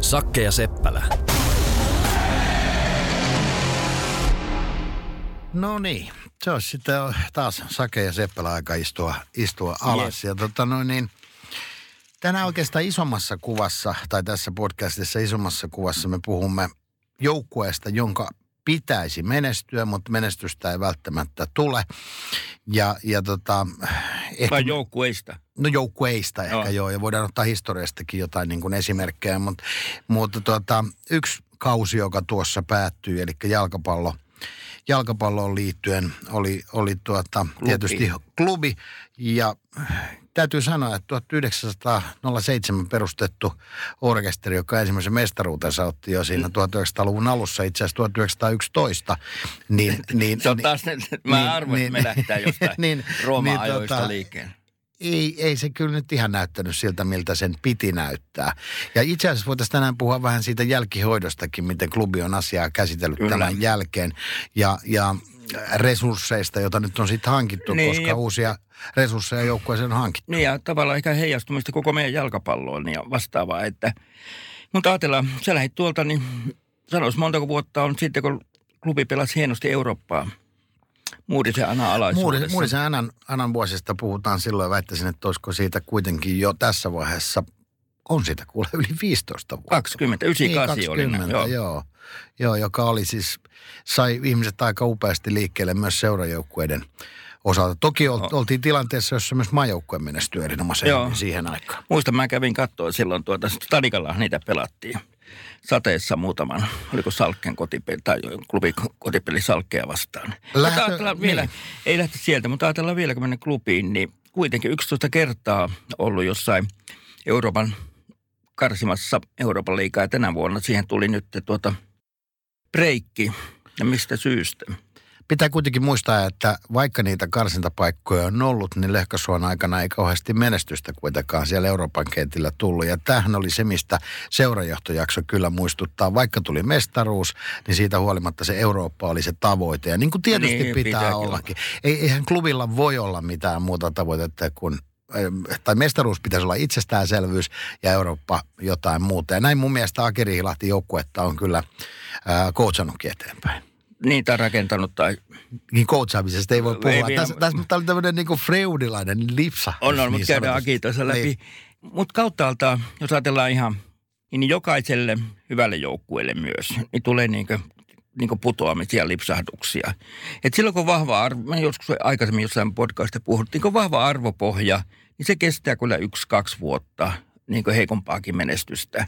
Sakke ja Seppälä. No niin, se olisi sitten taas Sake ja Seppälä aika istua, istua alas. Ja tota noin niin, tänään oikeastaan isommassa kuvassa, tai tässä podcastissa isommassa kuvassa me puhumme joukkueesta, jonka pitäisi menestyä, mutta menestystä ei välttämättä tule. Ja, ja tota, ehkä, Vai joukkueista? No joukkueista ehkä Joo. joo. ja voidaan ottaa historiastakin jotain niin kuin esimerkkejä, mutta, mutta tuota, yksi kausi, joka tuossa päättyi, eli jalkapallo, jalkapalloon liittyen oli, oli tuota, tietysti klubi, ja täytyy sanoa, että 1907 perustettu orkesteri, joka ensimmäisen mestaruutensa otti jo siinä 1900-luvun alussa, itse asiassa 1911, niin... niin Se on niin- taas, mä arvoin, että me lähdetään jostain niin, Rooma-ajoista tota, liikkeen. ei, ei se kyllä nyt ihan näyttänyt siltä, miltä sen piti näyttää. Ja itse asiassa voitaisiin tänään puhua vähän siitä jälkihoidostakin, miten klubi on asiaa käsitellyt Kyllä. tämän jälkeen. Ja, ja resursseista, joita nyt on sitten hankittu, Niin, koska ja- uusia resursseja joukkueeseen on hankittu. Niin ja tavallaan ehkä heijastumista koko meidän jalkapalloon ja vastaavaa. Että, mutta ajatellaan, sä lähdit tuolta, niin sanois montako vuotta on sitten, kun klubi pelasi hienosti Eurooppaa. Muurisen Ana alaisuudessa. Muuri- Muurisen Anan, Anan vuosista puhutaan silloin väittäisin, että olisiko siitä kuitenkin jo tässä vaiheessa, on siitä kuule yli 15 vuotta. 20, 98 niin, oli. 20, Joo. joo. Joo. Joka oli siis, sai ihmiset aika upeasti liikkeelle myös seurajoukkueiden osalta. Toki ol, oltiin tilanteessa, jossa myös maajoukkue menestyi erinomaisen Joo. siihen aikaan. Muistan, mä kävin katsoa silloin tuota, Stadikalla niitä pelattiin. Sateessa muutaman, oliko Salkken kotipeli tai klubi kotipeli Salkkea vastaan. Lähtö- Mutta ajatellaan vielä, niin. ei lähti sieltä, mutta ajatellaan vielä, kun mennään klubiin, niin kuitenkin 11 kertaa ollut jossain Euroopan karsimassa Euroopan liikaa ja tänä vuonna siihen tuli nyt tuota breikki. Ja mistä syystä? Pitää kuitenkin muistaa, että vaikka niitä karsintapaikkoja on ollut, niin Lehkosuon aikana ei kauheasti menestystä kuitenkaan siellä Euroopan kentillä tullut. Ja tämähän oli se, mistä seurajohtojakso kyllä muistuttaa. Vaikka tuli mestaruus, niin siitä huolimatta se Eurooppa oli se tavoite. Ja niin kuin tietysti Niin, pitää ollakin. Ei, eihän klubilla voi olla mitään muuta tavoitetta kuin tai mestaruus pitäisi olla itsestäänselvyys ja Eurooppa jotain muuta. Ja näin mun mielestä Akeri Hilahti joukkuetta on kyllä ää, coachannutkin eteenpäin Niitä on rakentanut tai niin coachaamisesta ei voi Ei puhua. vielä- Tässä, tässä tämä oli tämmöinen niin freudilainen lipsa. On, on, niin mutta käydään. Aki läpi. Niin. Mutta kauttaaltaan, jos ajatellaan ihan, niin jokaiselle hyvälle joukkueelle myös, niin tulee niinkö, niinkö putoamisia, lipsahduksia. Et silloin kun vahva arvo, mä joskus aikaisemmin jossain podcastissa puhuttiin, kun vahva arvopohja, niin se kestää kyllä yksi, kaksi vuotta niin heikompaakin menestystä.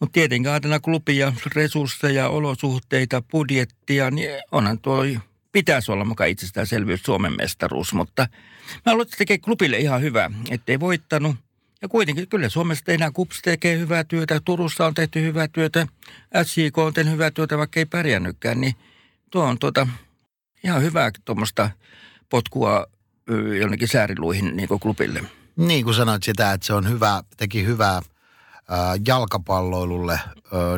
Mutta tietenkin ajatellaan klubia, resursseja, olosuhteita, budjettia, niin onhan tuo pitäisi olla mukaan itsestäänselvyys Suomen mestaruus, mutta mä haluan, että se tekee klubille ihan hyvää, ettei voittanut. Ja kuitenkin kyllä Suomessa tehdään, KUPS tekee hyvää työtä, Turussa on tehty hyvää työtä, SJK on tehnyt hyvää työtä, vaikka ei pärjännytkään, niin tuo on tuota, ihan hyvää tuommoista potkua jonnekin sääriluihin niin klubille. Niin kuin sanoit sitä, että se on hyvä, teki hyvää ää, jalkapalloilulle,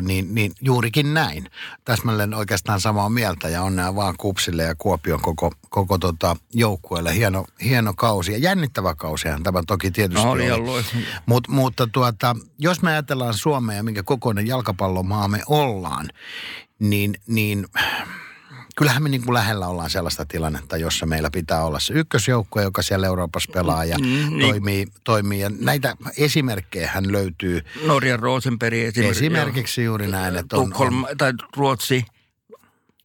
niin, niin juurikin näin. Täsmälleen oikeastaan samaa mieltä ja onnea vaan Kupsille ja Kuopion koko, koko tota, joukkueelle. Hieno, hieno kausi ja jännittävä kausihan tämä toki tietysti No, oli. oli. Mut, mutta tuota, jos me ajatellaan Suomea ja minkä kokoinen jalkapallomaa me ollaan, niin, niin kyllähän me niin kuin lähellä ollaan sellaista tilannetta, jossa meillä pitää olla se ykkösjoukko, joka siellä Euroopassa pelaa ja Mm, niin. toimii, toimii. Ja näitä esimerkkejä hän löytyy Norjan Rosenberg esimerkiksi. esimerkiksi juuri näin, että on, Tukholm, on tai Ruotsi,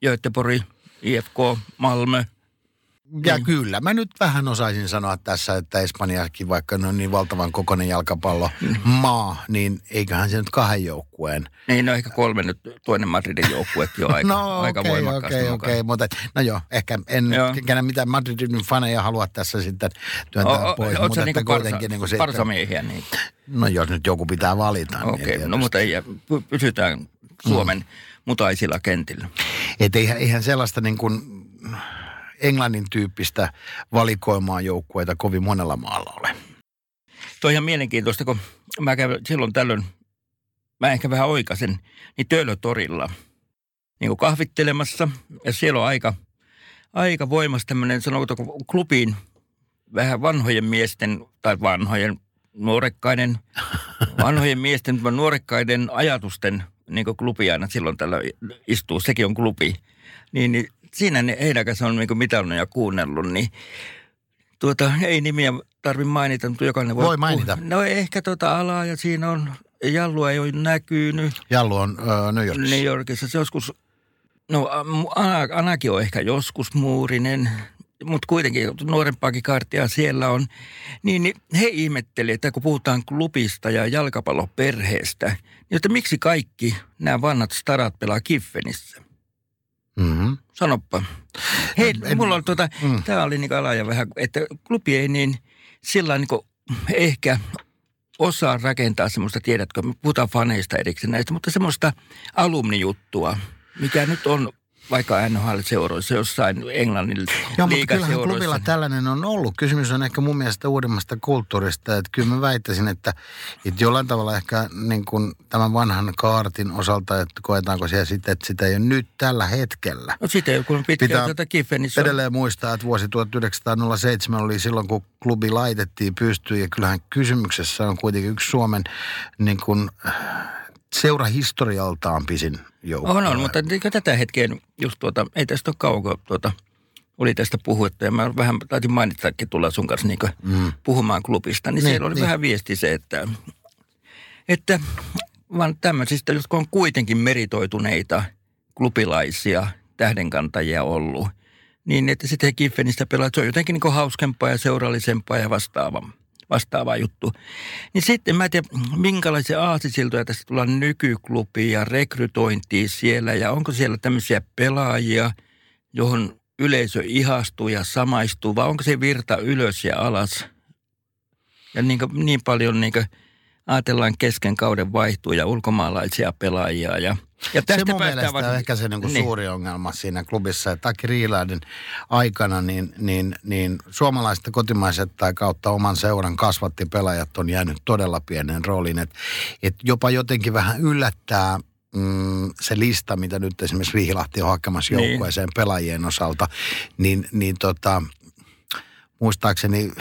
Göteborg, IFK, Malmö. Ja mm. kyllä, mä nyt vähän osaisin sanoa tässä, että Espanjakin, vaikka ne on niin valtavan kokoinen jalkapallo mm. maa, niin eiköhän se nyt kahden joukkueen. Niin, no ehkä kolme nyt, toinen Madridin joukkuekin on aika, no, aika okay, voimakkaasti okei, mukaan. okei, mutta no joo, ehkä en Joo. kenä mitään Madridin faneja halua tässä sitten työntää O- o- pois, Oletko mutta sä että niinku parsa, kuitenkin niin kuin parsamiehiä? Niin. No jos nyt joku pitää valita. niin Okei, okay, no tietysti. mutta ei, py- pysytään Suomen mm. mutaisilla kentillä. Et eihän, eihän sellaista niin kuin Englannin tyyppistä valikoimaa joukkueita kovin monella maalla ole. Tuo on ihan mielenkiintoista, kun mä käyn silloin tällöin, mä ehkä vähän oikasen, niin Töölötorilla niin kuin kahvittelemassa. Ja siellä on aika, aika voimas tämmöinen, sanotaanko klubiin vähän vanhojen miesten, tai vanhojen nuorekkaiden, vanhojen miesten, nuorekkaiden ajatusten niin kuin klubi aina silloin tällä istuu, sekin on klubi. Niin, niin siinä ne, heidän kanssa on niin mitannut ja kuunnellut, niin tuota, ei nimiä tarvi mainita, mutta jokainen voi... Voi mainita. No ehkä tuota alaa ja siinä on, Jallu ei ole näkynyt Jallu on ö, New Yorkissa. New Yorkissa. Se joskus, no Ana, Anakin on ehkä joskus muurinen, mutta kuitenkin nuorempaakin karttia siellä on. Niin, niin he ihmetteli, että kun puhutaan klubista ja jalkapalloperheestä, niin että miksi kaikki nämä vanhat starat pelaa Kiffenissä? Mm-hmm. Sanoppa. Hei, En- mulla on tuota, Mm. tämä oli niin alaja vähän, että klubi ei niin sillä niin ehkä osaa rakentaa semmoista, tiedätkö, me puhutaan faneista erikseen näistä, mutta semmoista alumnijuttua, mikä nyt on vaikka NHL-seuroissa, jossain Englannin Joo, mutta kyllähän klubilla tällainen on ollut. Kysymys on ehkä mun mielestä uudemmasta kulttuurista. Että kyllä mä väittäisin, että, että jollain tavalla ehkä niin kuin tämän vanhan kaartin osalta, että koetaanko siellä sitten, että sitä ei ole nyt tällä hetkellä. No sitten kun on Pitää pitkään tätä Kiffenissä on- Edelleen muistaa, että vuosi 1907 oli silloin, kun klubi laitettiin pystyyn. Ja kyllähän kysymyksessä on kuitenkin yksi Suomen niin kuin, seurahistorialtaan pisin joukko. On, on, mutta eikö tätä hetkeä just tuota, ei tästä ole kauan, kun tuota, oli tästä puhuttu ja mä vähän taisin mainitakin tulla sun kanssa niin Mm. puhumaan klubista, niin, Niin, siellä oli niin. vähän viesti se, että, että vaan tämmöisistä, jotka on kuitenkin meritoituneita klubilaisia tähdenkantajia ollut, niin että sitten he Kiffenistä pelaa, että se on jotenkin niin hauskempaa ja seurallisempaa ja vastaavaa vastaava juttu. Niin sitten mä en tiedä, minkälaisia aasisiltoja tästä tullaan nykyklubiin ja rekrytointiin siellä ja onko siellä tämmöisiä pelaajia, johon yleisö ihastuu ja samaistuu vai onko se virta ylös ja alas? Ja niin, niin paljon niin ajatellaan kesken kauden vaihtuu ja ulkomaalaisia pelaajia ja ja se mun mielestä on ehkä se niin kuin niin. suuri ongelma siinä klubissa, että Aki Riilaiden aikana niin, niin, niin suomalaiset kotimaiset tai kautta oman seuran kasvatti pelaajat on jäänyt todella pienen rooliin. Että et jopa jotenkin vähän yllättää mm, se lista, mitä nyt esimerkiksi Vihilahti on hakemassa Niin. joukkueeseen pelaajien osalta, niin, niin tota, muistaakseni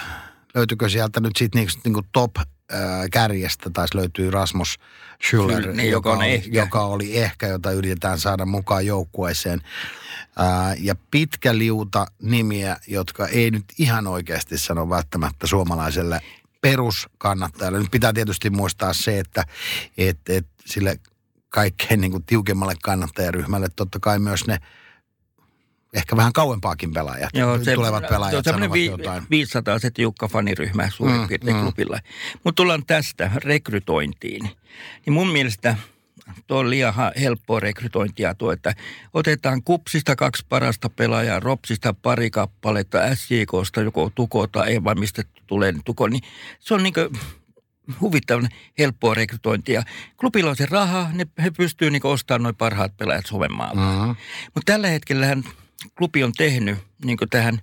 löytyykö sieltä nyt sitten niinku, niinku top äh, kärjestä taisi löytyy Rasmus Schüller, Kyllä, niin, joka oli, ehkä. joka oli ehkä, jota yritetään saada mukaan joukkueeseen. Ja pitkä liuta nimiä, jotka ei nyt ihan oikeasti sano välttämättä suomalaiselle peruskannattajalle. Nyt pitää tietysti muistaa se, että et, et sille kaikkein niin kuin tiukemmalle kannattajaryhmälle totta kai myös ne ehkä vähän kauempaakin pelaajat, tulevat pelaajat se on vi, jotain. 500 se tiukka faniryhmä suurin Mm, piirtein mm. klubilla. Mutta tullaan tästä rekrytointiin. Niin mun mielestä tuo on liian helppoa rekrytointia tuo, että otetaan kupsista kaksi parasta pelaajaa, ropsista pari kappaletta, SJKsta joko tuko tai ei vai mistä tulee tuko, niin se on niin huvittavan helppoa rekrytointia. Klubilla on se raha, ne, he pystyvät niin ostamaan noin parhaat pelaajat Suomen maalta. Mm-hmm. Mutta tällä hetkellä klubi on tehnyt niin tähän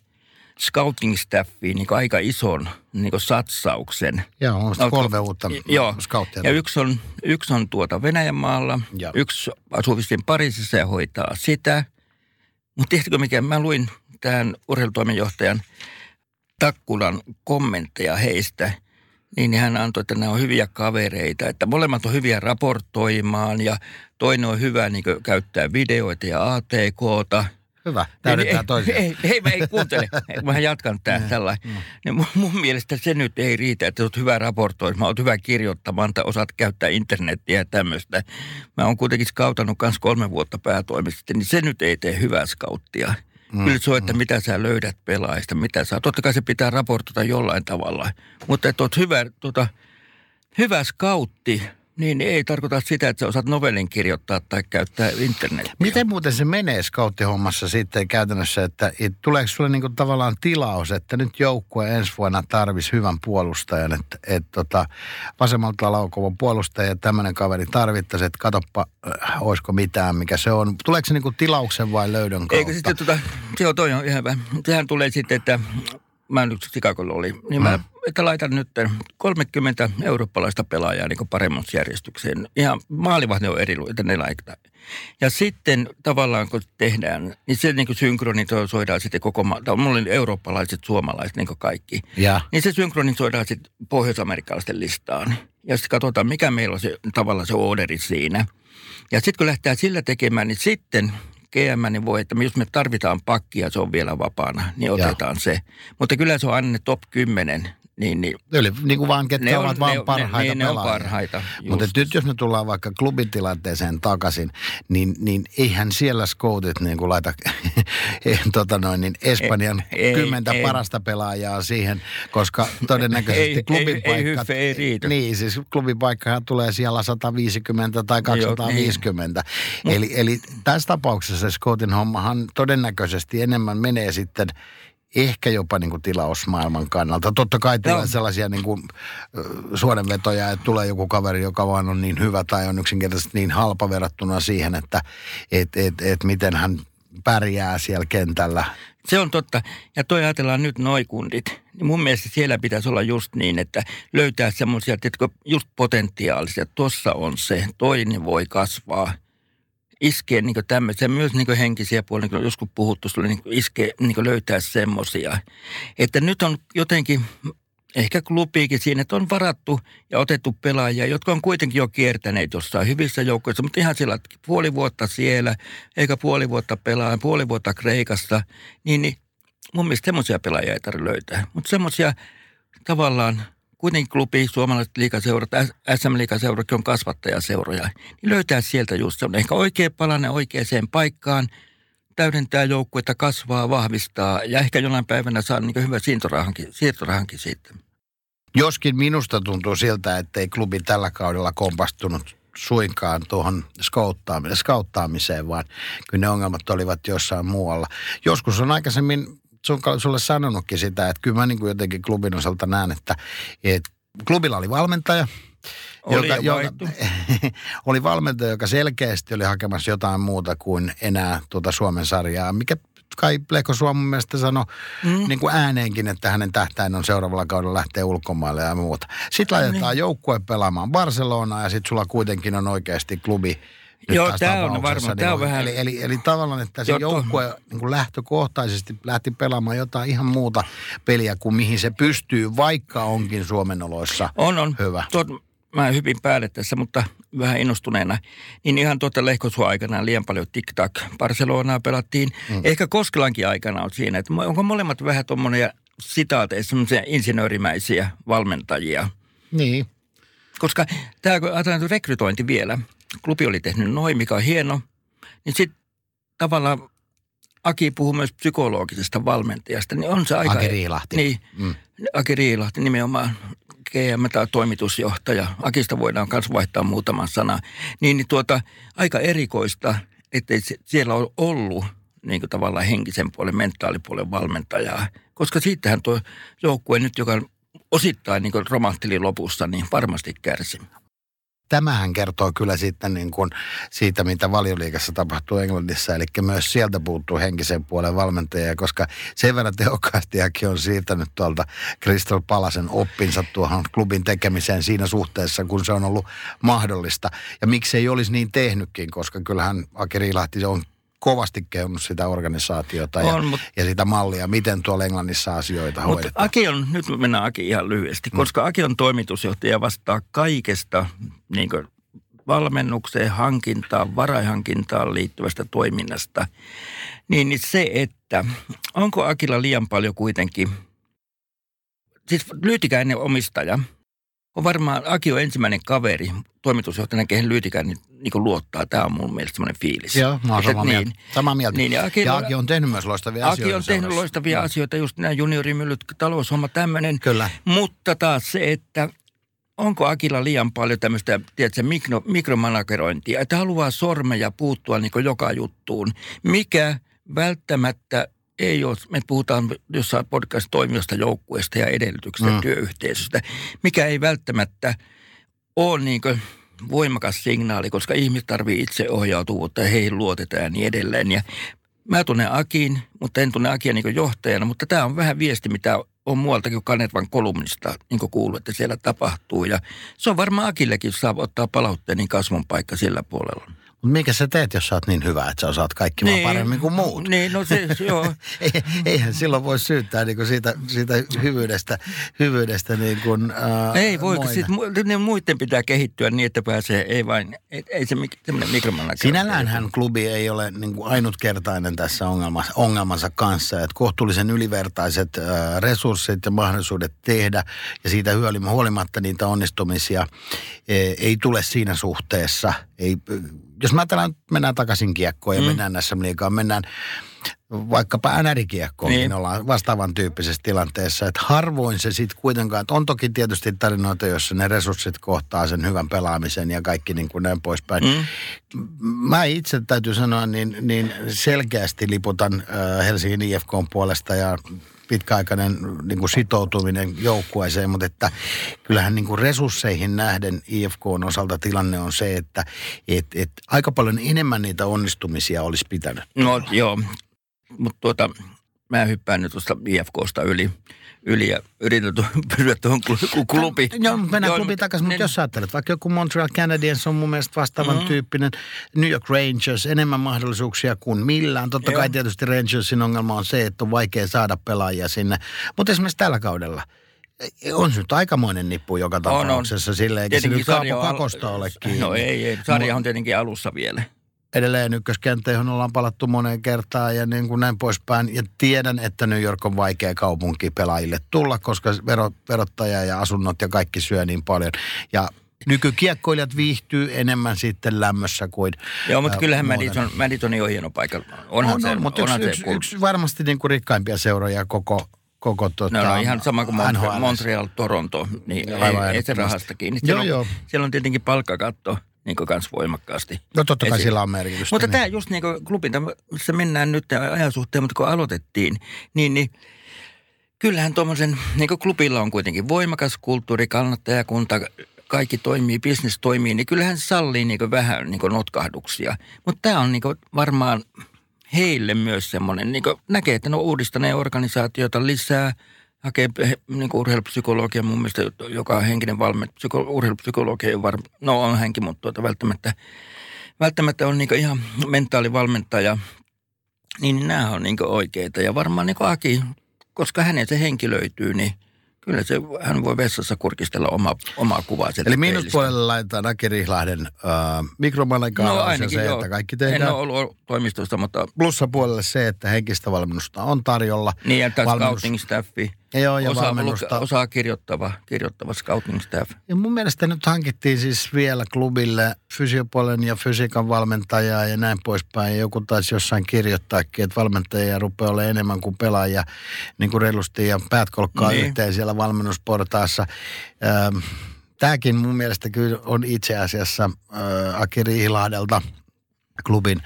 scouting staffiin niin aika ison niin satsauksen. Joo, on No, kolme uutta Joo, scouttia. ja yksi on, yksi on tuota Venäjän maalla, Joo. yksi asuu vissiin Pariisissa ja hoitaa sitä. Mutta tiedätkö mikä, mä luin tämän urheilutoimenjohtajan Takkulan kommentteja heistä, niin hän antoi, että nämä on hyviä kavereita, että molemmat on hyviä raportoimaan ja toinen on hyvä niin käyttää videoita ja ATKta. Hyvä, täydentää ei, toisiaan. ei, ei, mä ei kuuntele. Mä jatkan tää tällä. Niin mun, mun, mielestä se nyt ei riitä, että olet hyvä raportoimaan, olet hyvä kirjoittamaan tai osaat käyttää internettiä ja tämmöistä. Mä oon kuitenkin skautannut kanssa kolme vuotta päätoimisesti, niin se nyt ei tee hyvää skauttia. mm, kyllä se on, että mm. mitä sä löydät pelaajista, mitä sä... Totta kai se pitää raportoida jollain tavalla, mutta että oot hyvä, tota, hyvä skautti, niin ei tarkoita sitä, että sä osaat novellin kirjoittaa tai käyttää internetiä. Miten muuten se menee scouttihommassa sitten käytännössä, että et, tuleeko sulle niinku tavallaan tilaus, että nyt joukkue ensi vuonna tarvisi hyvän puolustajan, että et, tota, vasemmalta laukovan puolustaja ja tämmöinen kaveri tarvittaisi, että katoppa, äh, olisiko mitään, mikä se on. Tuleeko se niinku tilauksen vai löydön kautta? Eikö sitten tota, joo toi on ihan hyvä. Sehän tulee sitten, että mä nyt Chicagolla oli, niin mä, mm. että laitan nyt 30 eurooppalaista pelaajaa niin paremmassa järjestykseen. Ihan maalivahti on eri, että ne laittaa. Ja sitten tavallaan kun tehdään, niin se niin synkronisoidaan sitten koko maa. Mulla oli eurooppalaiset, suomalaiset, niin kaikki. Ja. Niin se synkronisoidaan sitten pohjois-amerikkalaisten listaan. Ja sitten katsotaan, mikä meillä on se tavallaan se orderi siinä. Ja sitten kun lähtee sillä tekemään, niin sitten GM, niin voi, että jos me tarvitaan pakkia, se on vielä vapaana, niin otetaan ja. se. Mutta kyllä se on aina top 10 niin, niin. Eli niin kuin vaan, ketkä ne ovat on, vaan parhaita ne, ne, ne on parhaita. Mutta nyt jos me tullaan vaikka klubitilanteeseen takaisin, niin, niin eihän siellä scoutit niin kuin laita tota noin, niin Espanjan ei, kymmentä ei, parasta pelaajaa siihen, koska todennäköisesti ei, klubin ei, paikka... Ei, ei riitä. Niin, siis klubin paikkahan tulee siellä 150 tai 250. Joo, niin. eli, eli tässä tapauksessa se scoutin hommahan todennäköisesti enemmän menee sitten – ehkä jopa niin kuin tilausmaailman kannalta. Totta kai tulee no. sellaisia niin kuin, suodenvetoja, että tulee joku kaveri, joka vaan on niin hyvä tai on yksinkertaisesti niin halpa verrattuna siihen, että et, et, et miten hän pärjää siellä kentällä. Se on totta. Ja toi ajatellaan nyt noikundit. Niin mun mielestä siellä pitäisi olla just niin, että löytää semmoisia, että just potentiaalisia. Tuossa on se, toinen voi kasvaa – iskee niin tämmöisiä, myös niin henkisiä puolia, niin joskus puhuttu, sulle niin iskee, niin löytää semmoisia. Että nyt on jotenkin, ehkä klubiikin siinä, että on varattu ja otettu pelaajia, jotka on kuitenkin jo kiertäneet jossain hyvissä joukkoissa, mutta ihan sillä puoli vuotta siellä, eikä puoli vuotta pelaa, puoli vuotta Kreikassa, niin, niin mun mielestä semmoisia pelaajia ei tarvitse löytää. Mutta semmoisia tavallaan kuitenkin klubi, suomalaiset liikaseurat, SM-liikaseuratkin on kasvattajaseuroja, niin löytää sieltä just on ehkä oikea palanne oikeaan paikkaan, täydentää joukkuetta, kasvaa, vahvistaa ja ehkä jonain päivänä saa niin hyvä siirtorahankin, siitä. Joskin minusta tuntuu siltä, että ei klubi tällä kaudella kompastunut suinkaan tuohon skauttaamiseen, vaan kyllä ne ongelmat olivat jossain muualla. Joskus on aikaisemmin sun, sulle sanonutkin sitä, että kyllä mä niin kuin jotenkin klubin osalta näen, että, että klubilla oli valmentaja, oli joka, joka, oli valmentaja, joka selkeästi oli hakemassa jotain muuta kuin enää tuota Suomen sarjaa, mikä kai Lehko Suomen mielestä sanoi mm. niin kuin ääneenkin, että hänen tähtäin on seuraavalla kaudella lähteä ulkomaille ja muuta. Sitten laitetaan niin. joukkue pelaamaan Barcelonaa ja sitten sulla kuitenkin on oikeasti klubi Joo, tämä on varmaan. Niin on vähän... Eli, eli, eli tavallaan, että se joukkue niin kuin lähtökohtaisesti lähti pelaamaan jotain ihan muuta peliä kuin mihin se pystyy, vaikka onkin Suomen oloissa on, on. hyvä. Tuot, mä hyvin päälle tässä, mutta vähän innostuneena, niin ihan tuota lehkosua aikana liian paljon tik-tak Barcelonaa pelattiin. Mm. Ehkä Koskelankin aikana on siinä, että onko molemmat vähän tuommoinen sitaateissa semmoisia insinöörimäisiä valmentajia. Niin. Koska tämä, ajatellaan rekrytointi vielä – klubi oli tehnyt noin, mikä on hieno, niin sitten tavallaan Aki puhuu myös psykologisesta valmentajasta, niin on se aika... Aki Riilahti. Niin, mm. Aki Riilahti nimenomaan GM tai toimitusjohtaja. Akista voidaan myös vaihtaa muutaman sana. Niin, niin tuota, aika erikoista, että siellä on ollut niin kuin tavallaan henkisen puolen, mentaalipuolen valmentajaa. Koska siitähän tuo joukkue nyt, joka osittain niin romahteli lopussa, niin varmasti kärsi tämähän kertoo kyllä sitten niin kuin siitä, mitä valioliikassa tapahtuu Englannissa. Eli myös sieltä puuttuu henkisen puolen valmentajia, koska sen verran tehokkaasti on siirtänyt tuolta Crystal Palasen oppinsa tuohon klubin tekemiseen siinä suhteessa, kun se on ollut mahdollista. Ja miksi ei olisi niin tehnytkin, koska kyllähän Aki Riilahti on kovasti kehunut sitä organisaatiota ja, on, mut, ja sitä mallia, miten tuolla Englannissa asioita mutta hoidetaan. Aki on, nyt mennään Aki ihan lyhyesti, mm. koska Aki on toimitusjohtaja vastaa kaikesta niin valmennukseen, hankintaan, varaihankintaan liittyvästä toiminnasta. Niin, niin se, että onko Akilla liian paljon kuitenkin, siis Lyytikäinen omistaja on varmaan, Aki on ensimmäinen kaveri, toimitusjohtajana, kehen Lyytikään niin, niin luottaa. Tämä on mun mielestä semmoinen fiilis. Joo, mä oon samaa mieltä. Samaa mieltä. Niin, ja Aki, ja Aki on tehnyt myös loistavia Aki asioita. on tehnyt seurassa. loistavia asioita, just nämä juniorimyllyt, taloushomma, tämmöinen. Kyllä. Mutta taas se, että onko Akilla liian paljon tämmöistä, tiedätkö, mikro, mikromanagerointia, että haluaa sormeja puuttua niin joka juttuun, mikä välttämättä ei ole, me puhutaan jossain podcast-toimijoista, joukkueesta ja edellytyksistä, Mm. työyhteisöstä, mikä ei välttämättä ole niin voimakas signaali, koska ihmiset tarvii itse ohjautuvuutta ja heihin luotetaan ja niin edelleen. Ja mä tunnen Akin, mutta en tunne Akia niin johtajana, mutta tämä on vähän viesti, mitä on muualtakin kuin Kanervan kolumnista niin kuullut, että siellä tapahtuu. Ja se on varmaan Akillekin, jos saa ottaa palautteen, niin kasvun paikka sillä puolella. Mutta mikä sä teet, jos sä oot niin hyvä, että sä osaat kaikki niin. vaan paremmin kuin muut? Niin, no se, joo. Ei- Eihän silloin voi syyttää niin kuin siitä, siitä hyvyydestä, hyvyydestä niin kuin, ää, Ei voi, sit, mu- ne muiden pitää kehittyä niin, että pääsee, ei vain, ei, ei se mik- semmoinen mikromanagerointi. Sinälläänhän klubi ei ole niin kuin ainutkertainen tässä ongelmassa, ongelmansa kanssa. Että kohtuullisen ylivertaiset ää, resurssit ja mahdollisuudet tehdä ja siitä huolimatta niitä onnistumisia e, ei tule siinä suhteessa. Ei, jos mä ajatellaan, mennään takaisin kiekkoon ja mm. mennään näissä liikaa, mennään vaikkapa NR-kiekkoon, niin. Niin. ollaan vastaavan tyyppisessä tilanteessa. Että harvoin se sitten kuitenkaan, että on toki tietysti tarinoita, joissa ne resurssit kohtaa sen hyvän pelaamisen ja kaikki niin kuin näin poispäin. Mm. Mä itse täytyy sanoa, niin, niin selkeästi liputan äh, Helsingin IFKn puolesta ja pitkäaikainen niin kuin sitoutuminen joukkueeseen, mutta että kyllähän niin kuin resursseihin nähden IFKn osalta tilanne on se, että et, et aika paljon enemmän niitä onnistumisia olisi pitänyt. No joo, mutta tuota, mä hyppään nyt tuosta IFKsta yli, yli ja yritän pysyä tuohon klu- klubi. Joo, mennään klubiin takaisin, mutta niin- jos ajattelet, vaikka joku Montreal Canadiens on mun mielestä vastaavan mm. tyyppinen, New York Rangers, enemmän mahdollisuuksia kuin millään. Totta Joo. kai tietysti Rangersin ongelma on se, että on vaikea saada pelaajia sinne, mutta esimerkiksi tällä kaudella on se nyt aikamoinen nippu joka On, on. tapauksessa silleen, eikä se nyt on al- Kakosta ole kiinni. No ei, ei. Sarja on tietenkin alussa vielä. Edelleen ykköskenttä, johon ollaan palattu moneen kertaan ja niin kuin näin poispäin. Ja tiedän, että New York on vaikea kaupunki pelaajille tulla, koska vero, verottaja ja asunnot ja kaikki syö niin paljon. Ja nykykiekkoilijat viihtyy enemmän sitten lämmössä kuin Joo, mutta kyllähän muuten. Madison, Madison on hieno paikka. Onhan on, se, on, mutta onhan yksi, se yksi, yksi, varmasti niin kuin rikkaimpia seuroja koko, koko tota, No, no ihan sama kuin Montreal. Montreal Toronto, niin Aivan ei, ei se rahasta kiinni. Joo, Siellä, joo. on, siellä on tietenkin palkkakatto niin kans voimakkaasti. No totta kai sillä on merkitystä. Mutta niin. tämä just niin kuin klubin, missä mennään nyt ajan suhteen, mutta kun aloitettiin, niin, niin kyllähän tuommoisen, niin kuin klubilla on kuitenkin voimakas kulttuuri, kannattajakunta, kaikki toimii, bisnes toimii, niin kyllähän se sallii niin kuin vähän niin kuin notkahduksia. Mutta tämä on niin kuin varmaan heille myös semmoinen, niin näkee, että ne on uudistaneet organisaatiota lisää, hakee niin kuin urheilupsykologia mun mielestä, joka on henkinen valmentaja, psyko, urheilupsykologia, ei varma, no on hänkin, mutta tuota, välttämättä, välttämättä on niin ihan mentaalivalmentaja, niin nämä on niin oikeita. Ja varmaan niin Aki, koska hänen se henkilöityy, niin kyllä se, hän voi vessassa kurkistella oma, omaa kuvaa sieltä Eli miinuspuolelle laitetaan Aki Rihlahden äh, mikromanaikaus No ja ainakin se, joo. että kaikki En tehdään. ole ollut toimistosta, mutta Plussapuolelle se, että henkistä valmennusta on tarjolla. niin, että Valmennus- scouting staffi. Joo, ja osaa, valmennusta. osaa kirjoittava, kirjoittava scouting staff. Ja mun mielestä nyt hankittiin siis vielä klubille fysiopuolen ja fysiikan valmentajaa ja näin poispäin. Ja joku taisi jossain kirjoittaakin, että valmentajia rupeaa olemaan enemmän kuin pelaajia niin kuin reilusti ja päät kolkkaa Niin. yhteen siellä valmennusportaassa. Ähm, Tämäkin mun mielestä kyllä on itse asiassa äh, Aki Riihilahdelta klubin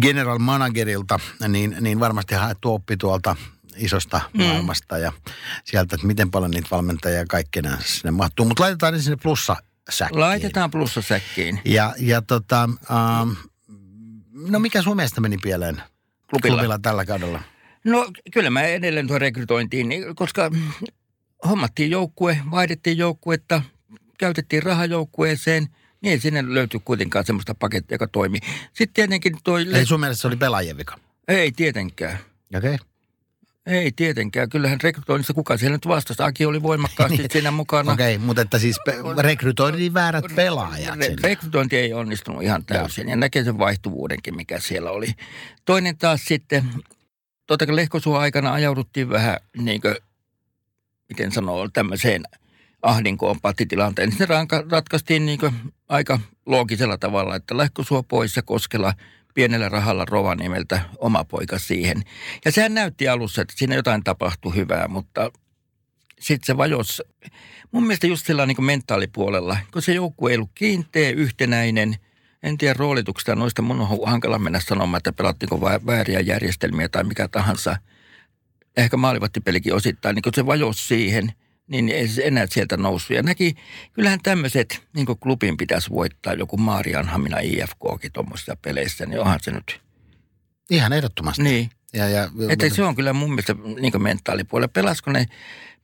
general managerilta, niin, niin varmasti haettu oppi tuolta isosta Mm. maailmasta ja sieltä, että miten paljon niitä valmentajia kaikkina sinne mahtuu. Mutta laitetaan ne sinne plussa säkkiin. Laitetaan plussasäkkiin. Ja, ja tota, ähm, no mikä sun mielestä meni pieleen Klubilla. klubilla tällä kaudella? No kyllä mä edelleen tuon rekrytointiin, niin- koska hommattiin joukkue, vaihdettiin joukkuetta, käytettiin rahajoukkueeseen, niin ei sinne löyty kuitenkaan semmoista pakettia, joka toimii. Sitten tietenkin toi... Eli sun mielestä se oli pelaajien vika? Ei tietenkään. Okei. Okay. Ei tietenkään. Kyllähän rekrytoinnissa kuka siellä nyt vastasi. Aki oli voimakkaasti siinä mukana. Okei, okay, mutta että siis pe- rekrytoitiin väärät pelaajat Re- rekrytointi ei onnistunut ihan täysin ja näkee sen vaihtuvuudenkin, mikä siellä oli. Toinen taas sitten, totta kai Lehkosuon aikana ajauduttiin vähän niin kuin, miten sanoo, tämmöiseen ahdinkoon pattitilanteen. Niin se ranka, ratkaistiin niin aika loogisella tavalla, että Lehkosua pois ja Koskela pienellä rahalla Rovaniemeltä oma poika siihen. Ja sehän näytti alussa, että siinä jotain tapahtui hyvää, mutta sitten se vajos, mun mielestä just sillä niin mentaalipuolella, kun se joukkue ei ollut kiinteä, yhtenäinen, en tiedä roolituksesta noista, mun on hankala mennä sanomaan, että pelattiinko vääriä järjestelmiä tai mikä tahansa. Ehkä maalivattipelikin osittain, niin kun se vajos siihen, niin ei se enää sieltä noussut. Ja näki, kyllähän tämmöiset, niin kuin klubin pitäisi voittaa joku Maarianhamina IFKkin tuommoisissa peleissä, niin onhan se nyt. Ihan ehdottomasti. Niin. Ja, ja, Että se on kyllä mun mielestä niin mentaalipuolella. Pelasko ne,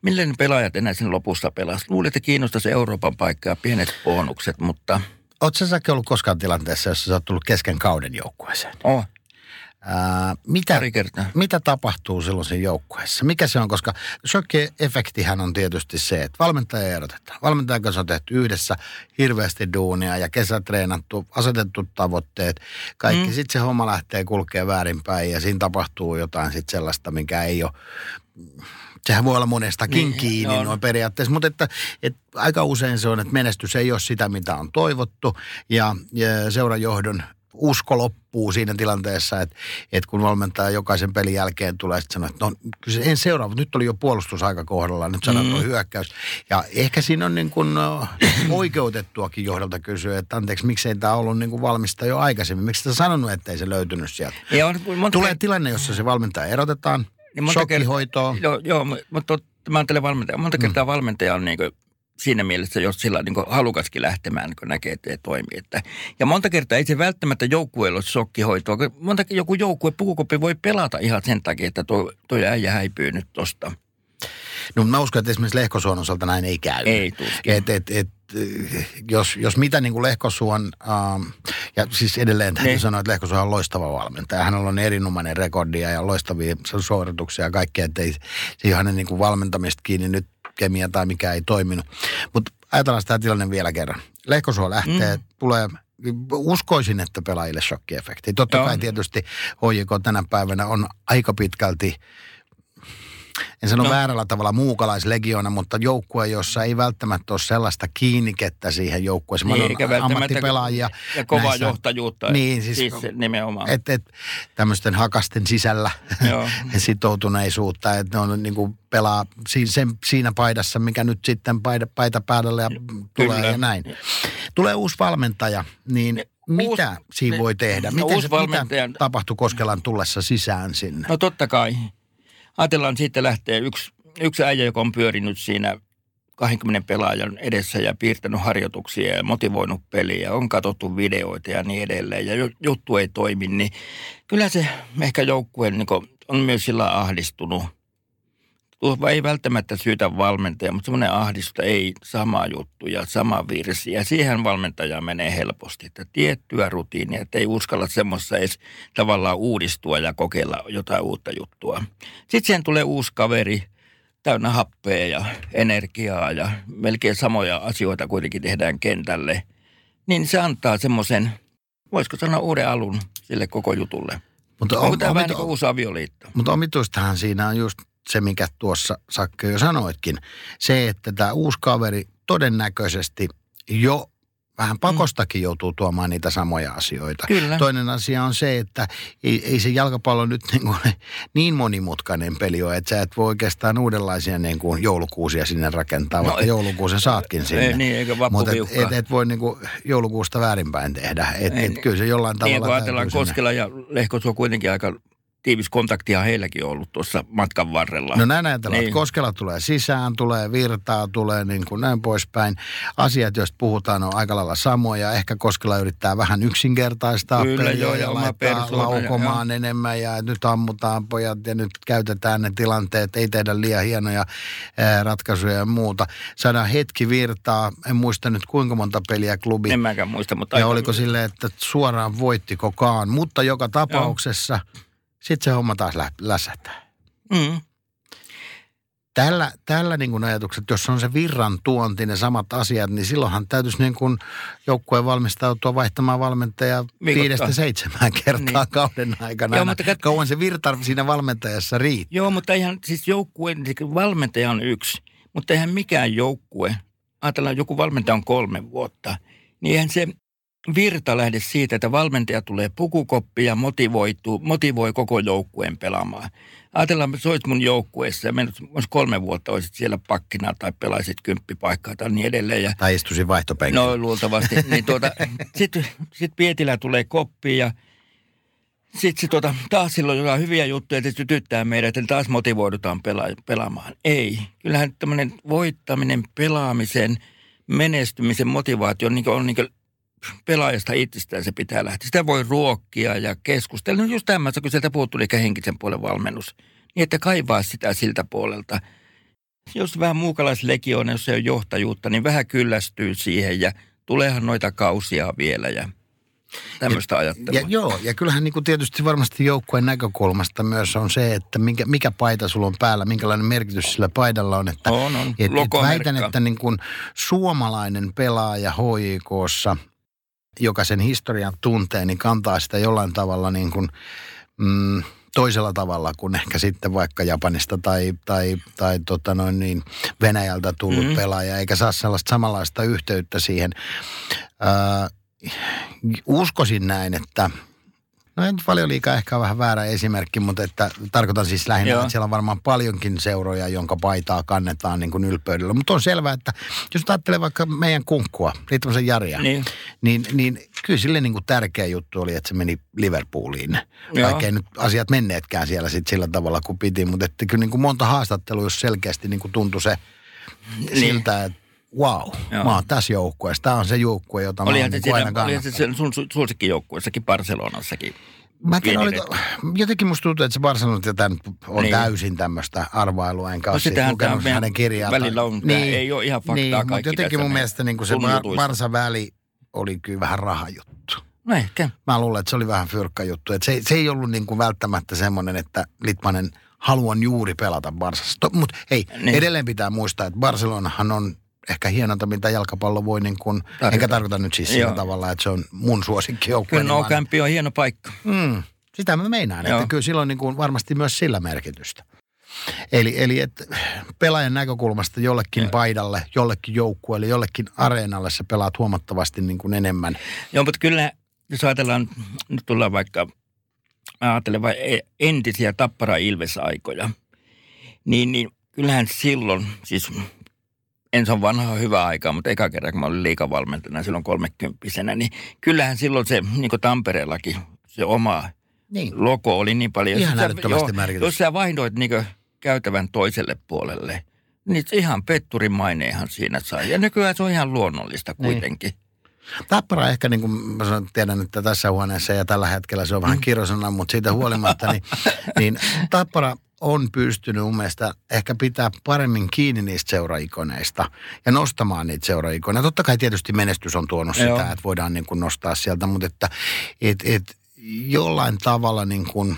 millä ne pelaajat enää sen lopussa pelas? Luulen, että kiinnostaisi Euroopan paikkaa pienet bonukset, mutta... Oletko sä ollut koskaan tilanteessa, jossa sä oot tullut kesken kauden joukkueeseen? Oh, Ää, mitä, pari kertaa. mitä tapahtuu silloin siinä joukkueessa? Mikä se on? Koska shokki-efektihän on tietysti se, että valmentaja erotetaan. Valmentajan kanssa on tehty yhdessä hirveästi duunia ja kesätreenattu, asetettu tavoitteet. Kaikki. Mm. Sitten se homma lähtee kulkee väärinpäin ja siinä tapahtuu jotain sitten sellaista, mikä ei ole sehän voi olla monestakin niin, kiinni no. noin periaatteessa, mutta että, että aika usein se on, että menestys ei ole sitä, mitä on toivottu ja, ja seurajohdon usko loppuu siinä tilanteessa, että, että kun valmentaja jokaisen pelin jälkeen tulee sitten sanoa, että no kyllä en seuraa, nyt oli jo puolustusaika kohdalla, nyt sanoo mm. hyökkäys. Ja ehkä siinä on niin kuin oikeutettuakin johdolta kysyä, että anteeksi, miksei tämä ollut niin kuin valmista jo aikaisemmin, miksi sitä sanonut, ettei se löytynyt sieltä. Ja on, monta Tulee tilanne, jossa se valmentaja erotetaan, niin monta shokkihoitoa. Kertaa, joo, joo, mutta mä ajattelen valmentaja, monta kertaa mm. valmentaja on niin kuin siinä mielessä, jos sillä niin halukaskin lähtemään, kun näkee, että ei toimi. Että, ja monta kertaa ei se välttämättä joukkueella ole shokkihoitoa. Monta joku joukkue, pukukoppi voi pelata ihan sen takia, että tuo, tuo äijä häipyy nyt tosta. No mä uskon, että esimerkiksi Lehkosuon osalta näin ei käy. Ei tuskin. Et, et, et, jos, jos mitä niin kuin Lehkosuon, ähm, ja siis edelleen täytyy niin. sanoa, että Lehkosuon on loistava valmentaja. Hän on erinomainen rekordia ja loistavia suorituksia ja kaikkea, että ei siihen hänen niin kuin valmentamista kiinni nyt kemia tai mikä ei toiminut. Mutta ajatellaan sitä tilanne vielä kerran. Lehkosuo lähtee, mm. tulee uskoisin, että pelaajille shokkiefekti. Totta Joo. kai tietysti HJK tänä päivänä on aika pitkälti en sano no. väärällä tavalla muukalaislegiona, mutta joukkue, jossa ei välttämättä ole sellaista kiinnikettä siihen joukkueeseen. Niin, eikä ammattipelaajia. Ja kovaa näissä, johtajuutta. Niin, siis, siis nimenomaan. Et, et, tämmöisten hakasten sisällä sitoutuneisuutta, että ne on niin kuin pelaa siinä, sen, siinä paidassa, mikä nyt sitten paita, paita päällä ja tulee Kyllä. ja näin. Tulee uusi valmentaja, niin mitä uusi, siinä voi tehdä? No, Miten se, valmentajan... mitä tapahtui Koskelan tullessa sisään sinne? No totta kai ajatellaan siitä lähtee yksi, yksi äijä, joka on pyörinyt siinä 20 pelaajan edessä ja piirtänyt harjoituksia ja motivoinut peliä, on katsottu videoita ja niin edelleen ja juttu ei toimi, niin kyllä se ehkä joukkueen niin on myös sillä ahdistunut ei välttämättä syytä valmentaja, mutta semmoinen ahdistusta ei sama juttu ja sama virsi. Ja siihen valmentaja menee helposti, että tiettyä rutiinia, että ei uskalla semmoista edes tavallaan uudistua ja kokeilla jotain uutta juttua. Sitten siihen tulee uusi kaveri, täynnä happea ja energiaa ja melkein samoja asioita kuitenkin tehdään kentälle. Niin se antaa semmoisen, voisiko sanoa uuden alun sille koko jutulle. Mutta on, Onko tämä vähän niin kuin uusi avioliitto? Mutta omituistahan siinä on just se, mikä tuossa Sakke jo sanoitkin. Se, että tämä uusi kaveri todennäköisesti jo vähän mm. pakostakin joutuu tuomaan niitä samoja asioita. Kyllä. Toinen asia on se, että ei, ei se jalkapallo nyt niin, kuin niin monimutkainen peli ole, että sä et voi oikeastaan uudenlaisia niin kuin joulukuusia sinne rakentaa, no, vaikka et, joulukuusen saatkin sinne. Ei, niin, eikä Mutta et, et, et voi niin kuin joulukuusta väärinpäin tehdä. Et, ei, et, kyllä se jollain niin, tavalla... Niin, kun ajatellaan Koskela ja Lehkos on kuitenkin aika tiivis kontaktia heilläkin ollut tuossa matkan varrella. No näin ajatellaan, niin. että Koskela tulee sisään, tulee virtaa, tulee niin kuin näin poispäin. Asiat, joista puhutaan, on aika lailla samoja. Ehkä Koskela yrittää vähän yksinkertaistaa Kyllä, peliä joo, ja laittaa laukomaan ja, enemmän ja nyt ammutaan pojat ja nyt käytetään ne tilanteet, ei tehdä liian hienoja ää, ratkaisuja ja muuta. Saadaan hetki virtaa, en muista nyt kuinka monta peliä klubi. En mäkään muista, mutta... Ja oliko silleen, että suoraan voittikokaan, mutta joka tapauksessa... Joo sitten se homma taas lä- läsähtää. Mm. Tällä, tällä niin kuin ajatukset, jos on se virran tuonti, ne samat asiat, niin silloinhan täytyisi niin kuin joukkueen valmistautua vaihtamaan valmentajaa viidestä seitsemään kertaa niin. kauden aikana. Joo, mutta kat... Kauan se virta siinä valmentajassa riittää. Joo, mutta ihan siis joukkueen, valmentaja on yksi, mutta eihän mikään joukkue ajatellaan joku valmentaja on kolme vuotta, niin eihän se virta lähde siitä, että valmentaja tulee pukukoppi ja motivoituu, motivoi koko joukkueen pelaamaan. Ajatellaan, että olisit mun joukkueessa ja menet kolme vuotta, olisit siellä pakkina tai pelaisit kymppipaikkaa tai niin edelleen. Ja, Tai istuisin vaihtopenkillä. no luultavasti. niin tuota, Sitten sit Pietilä tulee koppiin ja sitten se tuota, taas silloin jotain hyviä juttuja, että se sytyttää meidät, että taas motivoidutaan pela- pelaamaan. Ei. Kyllähän tämmöinen voittaminen, pelaamisen, menestymisen motivaatio niin on niin pelaajasta itsestään se pitää lähteä. Sitä voi ruokkia ja keskustella. No just tämmöistä, kun sieltä puuttuu eikä henkisen puolen valmennus. Niin, että kaivaa sitä siltä puolelta. Jos vähän muukalaislegioona, jos ei ole johtajuutta, niin vähän kyllästyy siihen ja tuleehan noita kausia vielä ja tämmöistä ajattelua. Ja, joo, ja kyllähän niin kuin tietysti varmasti joukkueen näkökulmasta myös on se, että mikä, mikä paita sulla on päällä, minkälainen merkitys sillä paidalla on. Että, On, on. Et, et väitän, että niin kuin suomalainen pelaaja HIKssa, joka sen historian tuntee, niin kantaa sitä jollain tavalla niin kuin, mm, toisella tavalla kuin ehkä sitten vaikka Japanista tai, tai, tai tota noin niin, Venäjältä tullut Mhm. mm. pelaaja, eikä saa sellaista samanlaista yhteyttä siihen. Ää, uskoisin näin, että No ei nyt paljon liikaa ehkä on vähän väärä esimerkki, mutta että tarkoitan siis lähinnä, Joo. että siellä on varmaan paljonkin seuroja, jonka paitaa kannetaan niin kuin ylpeydellä. Mutta on selvää, että jos ajattelee vaikka meidän kunkkua, Riittämäsen Jaria, Niin. niin, niin kyllä sille niin kuin tärkeä juttu oli, että se meni Liverpooliin. Joo. Vaikka ei nyt asiat menneetkään siellä sit sillä tavalla kuin piti, mutta että kyllä niin kuin monta haastattelua, jos selkeästi niin kuin tuntui se Niin. siltä, että wow, Joo. mä oon tässä joukkueessa. Tämä on se joukkue, jota mä Olihan oon niin aina olihan se sun su- suosikkijoukkueessakin Barcelonassakin. Mä en tiedä, pieni oliko, jotenkin musta tuntuu, että se Barcelona nyt on Niin. niin. täysin tämmöistä arvailua, enkä No ole siitä sitähän lukenut hänen kirjaa. välillä on, tää ei ole ihan faktaa niin, kaikki mutta jotenkin mun mielestä niin se tunnutuissa. Barsa-väli oli kyllä vähän rahajuttu. No ehkä. Mä luulen, että se oli vähän fyrkkajuttu. Että se, se ei ollut niin kuin välttämättä semmoinen, että Litmanen haluan juuri pelata Barsassa. Mutta hei, Niin. niin. edelleen pitää muistaa, että Barcelonahan on ehkä hienonta, mitä jalkapallo voi niin kuin, Tarjota. enkä tarkoita nyt siis sillä tavalla, että se on mun suosikkijoukkue. Kyllä no Campi on hieno paikka. Mm, sitä mä meinaan, Joo. että kyllä silloin niin kuin varmasti myös sillä merkitystä. Eli, eli että pelaajan näkökulmasta jollekin Joo. paidalle, jollekin joukkueelle, jollekin areenalle sä pelaat huomattavasti niin kuin enemmän. Joo, mutta kyllä, jos ajatellaan, nyt tullaan vaikka, ajattelen vai e- entisiä tappara Ilves-aikoja, niin, niin kyllähän silloin, siis ensin on vanha hyvä aika, mutta eka kerran kun mä olin liikavalmentajana silloin kolmekymppisenä, niin kyllähän silloin se, niin kuin Tampereellakin, se oma Niin. logo oli niin paljon. Ihan Jos sä- joo. Jos sä vaihdoit niin käytävän toiselle puolelle, niin se ihan petturin maineehan siinä sai. Ja nykyään se on ihan luonnollista Niin. kuitenkin. Tappara ehkä, niin kuin mä sanon, tiedän, että tässä huoneessa ja tällä hetkellä se on vähän kirosana, mutta siitä huolimatta, niin, niin Tappara on pystynyt mun mielestä ehkä pitää paremmin kiinni niistä seuraikoneista ja nostamaan niitä seuraikoneja. Totta kai tietysti menestys on tuonut sitä, Joo. että voidaan niin kuin nostaa sieltä, mutta että et, et, jollain tavalla niin kuin,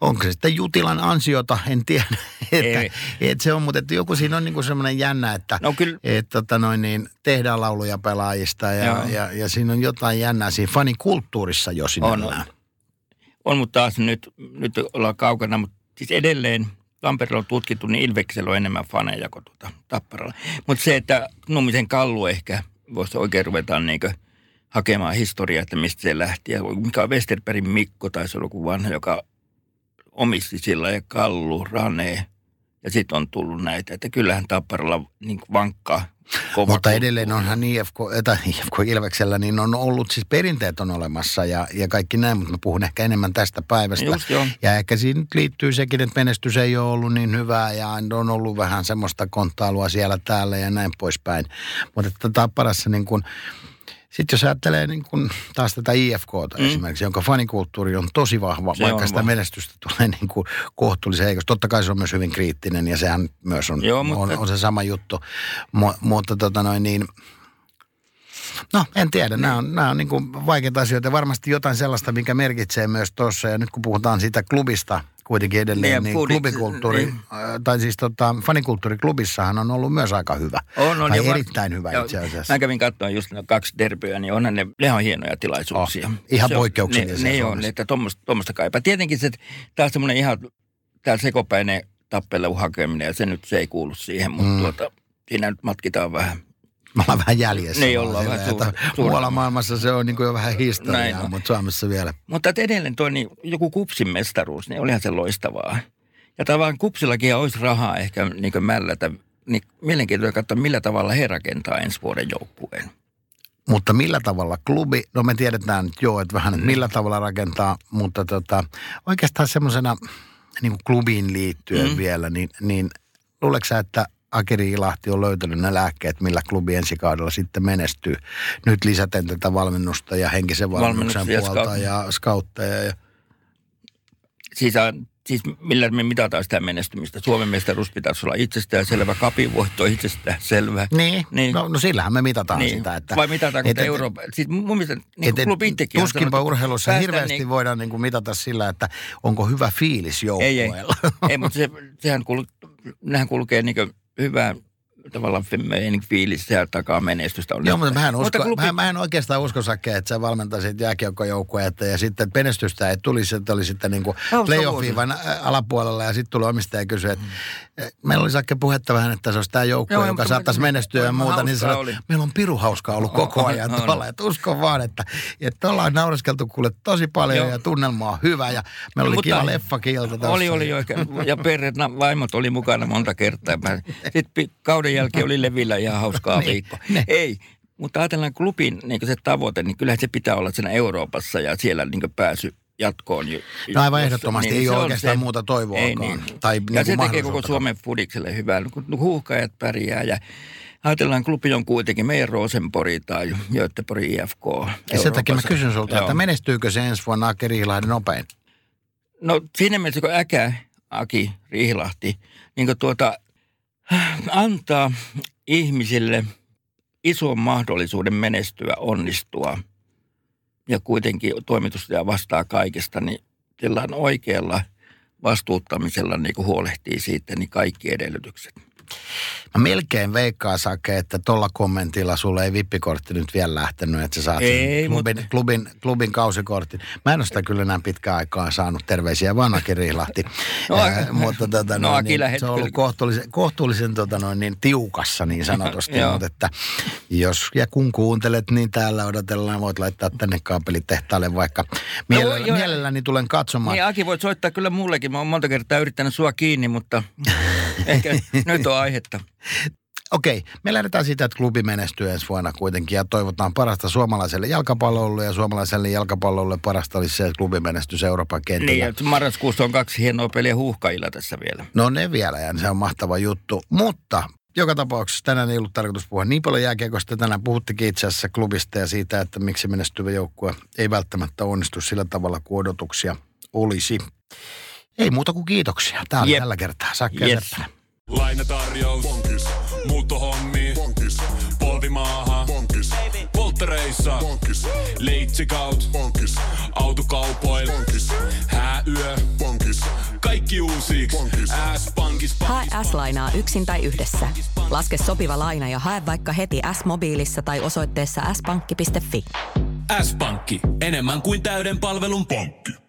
onko se sitten Jutilan ansiota, en tiedä. Että, Ei. että se on, mutta että joku siinä on niin kuin semmoinen jännä, että No kyllä, että tota noin, niin tehdään lauluja pelaajista ja, Joo. ja, ja, siinä on jotain jännää siinä fanikulttuurissa jo sinällään. On, mutta taas nyt, nyt ollaan kaukana, mutta siis edelleen Tampereella on tutkittu, niin Ilveksellä on enemmän faneja kuin tuota Tapparalla. Mutta se, että Nummisen kallu ehkä voisi oikein ruveta niin hakemaan historiaa, että mistä se lähti. Ja mikä on Westerbergin Mikko, tai se oli joku vanha, joka omisti sillä ja kallu, rane. Ja sitten on tullut näitä, että kyllähän Tapparalla niin vankkaa. Kova Mutta edelleen onhan IFK, tai IFK Ilveksellä, niin on ollut siis perinteet on olemassa ja, ja kaikki näin, mutta mä puhun ehkä enemmän tästä päivästä. Just joo. Ja ehkä siinä nyt liittyy sekin, että menestys ei ole ollut niin hyvää ja on ollut vähän semmoista konttailua siellä täällä ja näin poispäin. Mutta että Tapparassa niin kuin, sitten jos ajattelee niin kuin taas tätä IFKta mm. esimerkiksi, jonka fanikulttuuri on tosi vahva, Se vaikka on sitä vahva. menestystä tulee niin kuin kohtuullisen heikosti. Totta kai se on myös hyvin kriittinen ja sehän myös on, Joo, on, mutta- on se sama juttu. Mu, mutta tota noin niin, No, en tiedä. Nämä on, nämä on niin kuin vaikeita asioita ja varmasti jotain sellaista, mikä merkitsee myös tuossa. Ja nyt kun puhutaan siitä klubista kuitenkin edelleen, Niin, niin, ja niin klubikulttuuri, niin. äh, tai siis tota, fanikulttuuriklubissahan on ollut myös aika hyvä. On, on, tai ja erittäin hyvä Joo, itse asiassa. Mä kävin katsomaan just ne kaksi derbyä, niin onhan ne, ne on hienoja tilaisuuksia. Oh, ihan Se on- poikkeuksellisia Ne, ne on, Suomessa. että tuommoista, kaipaa. Tietenkin se, taas semmoinen ihan, tää sekopäinen tappelun hakeminen, ja se nyt se ei kuulu siihen, mutta mm. tuota, siinä nyt matkitaan vähän. Me ollaan vähän jäljessä. Niin, ollaan vähän suur- Muualla maailmassa se on niin kuin jo vähän historiaa, mutta Suomessa vielä. Mutta edelleen toi niin, joku kupsin mestaruus, niin olihan se loistavaa. Ja tavallaan kupsillakin olisi rahaa ehkä niin mällätä. Niin mielenkiintoista katsoa, millä tavalla he rakentaa ensi vuoden joukkueen. Mutta millä tavalla klubi, no me tiedetään nyt jo, että vähän, että millä tavalla rakentaa, mutta tota, oikeastaan semmoisena niin kuin klubiin liittyen mm. vielä, niin, niin luuleeko sä, että Akeri Ilahti on löytänyt ne lääkkeet, millä klubi ensi kaudella sitten menestyy. Nyt lisäten tätä valmennusta ja henkisen valmennuksen ja puolta scout- ja skautteja. Ja, Siis, on- siis millä me mitataan sitä menestymistä. Suomen mestaruus pitäisi olla itsestäänselvä, kapin voitto itsestäänselvä. niin, Niin. No, no sillähän me mitataan Niin. sitä. Että, Vai mitataanko sitä Euroopan? Siis mun mielestä niin Et- kuin et klubi itsekin tuskinpa sanonut, että urheilussa hirveästi niin- voidaan niin kuin mitata sillä, että onko hyvä fiilis Ei, ei. joukkueella. ei mutta se, sehän kul, nehän kulkee niin hyvää tavallaan fiilis, sehän takaa menestystä. On Joo, mutta mä en, usko, klubi- mä, mä en oikeastaan usko, Sakke, että sä valmentaisit jääkiekkojoukkuetta ja sitten menestystä ei tulisi, että oli sitten niin kuin Joo, playoff-viivan ä, alapuolella ja sitten tuli omistaja ja että eh, meillä oli Sakke puhetta vähän, että se olisi tämä joukkue, Joo, joka mutta saattaisi mä- menestyä ja muuta, niin oli. meillä on piru hauskaa ollut koko On, ajan on. tuolla, että uskon vaan, että, että ollaan naureskeltu kuule tosi paljon Joo. ja tunnelma on hyvä ja meillä oli Mutta- kiva leffakin ilta tässä. Oli, oli jo. Ja perheet, vaimot oli mukana monta kertaa. Sitten kauden jälkeen oli levillä ihan hauskaa Niin, viikko. ne. Ei, mutta ajatellaan klubin niin se tavoite, niin kyllähän se pitää olla siinä Euroopassa ja siellä niin pääsy jatkoon. jo- No aivan ehdottomasti, ei se ole oikeastaan muuta toivoakaan. Tai ja niin se tekee koko. Suomen fudikselle hyvää, kun huuhkajat pärjää ja ajatellaan, klubi on kuitenkin meidän Rosenpori tai Göteborg IFK. Ja sen takia mä kysyn sulta, Joo. että menestyykö se ensi vuonna Ake Riihilahden nopein? No siinä mielessä, kun Äkä, Aki, Riihilahti, niin kuin tuota, antaa ihmisille ison mahdollisuuden menestyä, onnistua ja kuitenkin toimitusjohtaja vastaa kaikesta, niin on oikealla vastuuttamisella niin huolehtii siitä niin kaikki edellytykset. Mä melkein veikkaan Sake, että tuolla kommentilla sulle ei vippikortti nyt vielä lähtenyt, että sä saat Ei, klubin, mutta- klubin, klubin kausikortin. Mä en ole sitä kyllä enää pitkään aikaan saanut terveisiä vaan Aki Rihlahti. No, Ää, mutta tota, no, noin, niin, lähet se on ollut kohtuullisen, kohtuullisen tota, noin, niin, tiukassa niin sanotusti. Mutta että jos ja kun kuuntelet, niin täällä odotellaan. Voit laittaa tänne kaapelitehtaalle vaikka. Mielellä, No, joo. mielelläni tulen katsomaan. Niin Aki voit soittaa kyllä mullekin. Mä oon monta kertaa yrittänyt sua kiinni, mutta ehkä nyt on aihetta. Okei, me lähdetään siitä, että klubi menestyy ensi vuonna kuitenkin ja toivotaan parasta suomalaiselle jalkapallolle ja suomalaiselle jalkapallolle parasta olisi se, että klubi menestyy Euroopan kentillä. Niin, että marraskuussa on kaksi hienoa peliä huuhkajilla tässä vielä. No ne vielä ja se on mahtava juttu, mutta joka tapauksessa tänään ei ollut tarkoitus puhua niin paljon jääkiekosta. Tänään puhuttikin itse asiassa klubista ja siitä, että miksi menestyvä joukkue ei välttämättä onnistu sillä tavalla kuin odotuksia olisi. Ei muuta kuin kiitoksia. Tämä oli Jep. tällä kertaa. Sakke Yes. Lainatarjous. Bonkis. Muuttohommi. Bonkis. Polvimaaha. Bonkis. Polttereissa. Bonkis. Leitsikaut. Bonkis. Autokaupoil. Bonkis. Hääyö. Bonkis. Kaikki uusi. S-pankis. Hae S-lainaa yksin tai yhdessä. Laske sopiva laina ja hae vaikka heti S-mobiilissa tai osoitteessa s-pankki.fi. S-pankki. Enemmän kuin täyden palvelun pankki.